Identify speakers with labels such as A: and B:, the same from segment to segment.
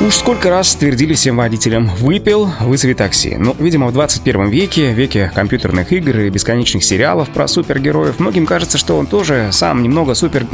A: Уж сколько раз твердили всем водителям «выпил, вызови такси». Ну, видимо, в 21 веке, веке компьютерных игр и бесконечных сериалов про супергероев, многим кажется, что он тоже сам немного супер...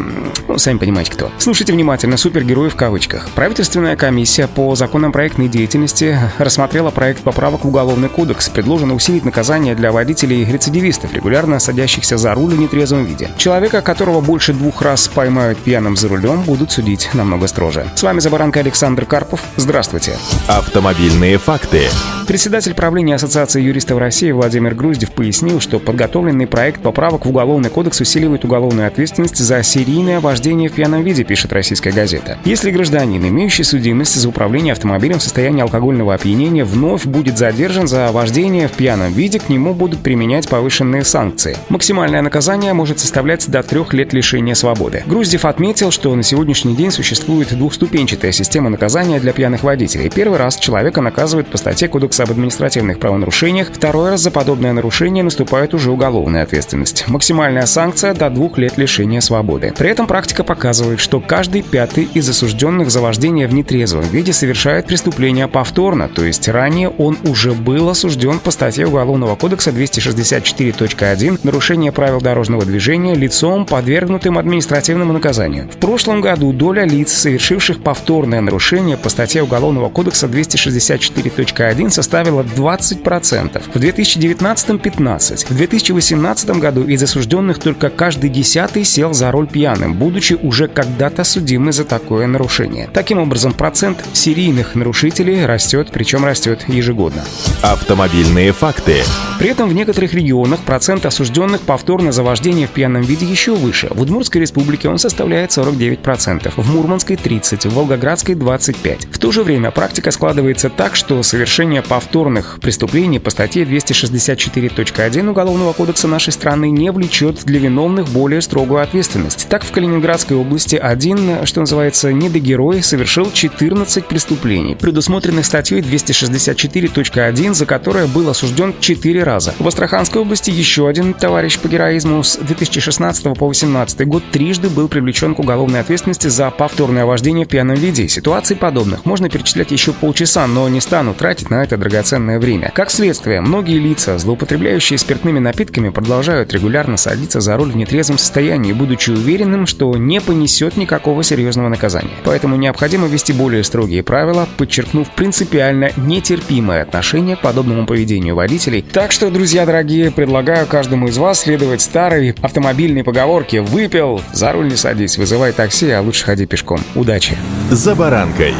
A: Ну, сами понимаете кто. Слушайте внимательно, супергерой в кавычках. Правительственная комиссия по законам проектной деятельности рассмотрела проект поправок в Уголовный кодекс. Предложено усилить наказание для водителей-рецидивистов, регулярно садящихся за руль в нетрезвом виде. Человека, которого больше двух раз поймают пьяным за рулем, будут судить намного строже. С вами Забаранка Александр Карп Карпов. Здравствуйте.
B: Автомобильные факты.
A: Председатель правления Ассоциации юристов России Владимир Груздев пояснил, что подготовленный проект поправок в Уголовный кодекс усиливает уголовную ответственность за серийное вождение в пьяном виде, пишет российская газета. Если гражданин, имеющий судимость за управление автомобилем в состоянии алкогольного опьянения, вновь будет задержан за вождение в пьяном виде, к нему будут применять повышенные санкции. Максимальное наказание может составлять до трех лет лишения свободы. Груздев отметил, что на сегодняшний день существует двухступенчатая система наказания для пьяных водителей. Первый раз человека наказывают по статье Кодекса об административных правонарушениях, второй раз за подобное нарушение наступает уже уголовная ответственность. Максимальная санкция до двух лет лишения свободы. При этом практика показывает, что каждый пятый из осужденных за вождение в нетрезвом виде совершает преступление повторно, то есть ранее он уже был осужден по статье Уголовного кодекса 264.1 «Нарушение правил дорожного движения лицом, подвергнутым административному наказанию». В прошлом году доля лиц, совершивших повторное нарушение по статье Уголовного кодекса 264.1 составила составила 20%, в 2019 – 15%. В 2018 году из осужденных только каждый десятый сел за руль пьяным, будучи уже когда-то судимы за такое нарушение. Таким образом, процент серийных нарушителей растет, причем растет ежегодно.
B: Автомобильные факты.
A: При этом в некоторых регионах процент осужденных повторно за вождение в пьяном виде еще выше. В Удмуртской республике он составляет 49%, в Мурманской – 30%, в Волгоградской – 25%. В то же время практика складывается так, что совершение повторных преступлений по статье 264.1 Уголовного кодекса нашей страны не влечет для виновных более строгую ответственность. Так, в Калининградской области один, что называется, недогерой, совершил 14 преступлений, предусмотренных статьей 264.1, за которое был осужден 4 раза. В Астраханской области еще один товарищ по героизму с 2016 по 2018 год трижды был привлечен к уголовной ответственности за повторное вождение в пьяном виде. Ситуаций подобных можно перечислять еще полчаса, но не стану тратить на это драгоценное время. Как следствие, многие лица, злоупотребляющие спиртными напитками, продолжают регулярно садиться за руль в нетрезвом состоянии, будучи уверенным, что не понесет никакого серьезного наказания. Поэтому необходимо ввести более строгие правила, подчеркнув принципиально нетерпимое отношение к подобному поведению водителей. Так что, друзья дорогие, предлагаю каждому из вас следовать старой автомобильной поговорке «Выпил, за руль не садись, вызывай такси, а лучше ходи пешком». Удачи!
B: «За баранкой»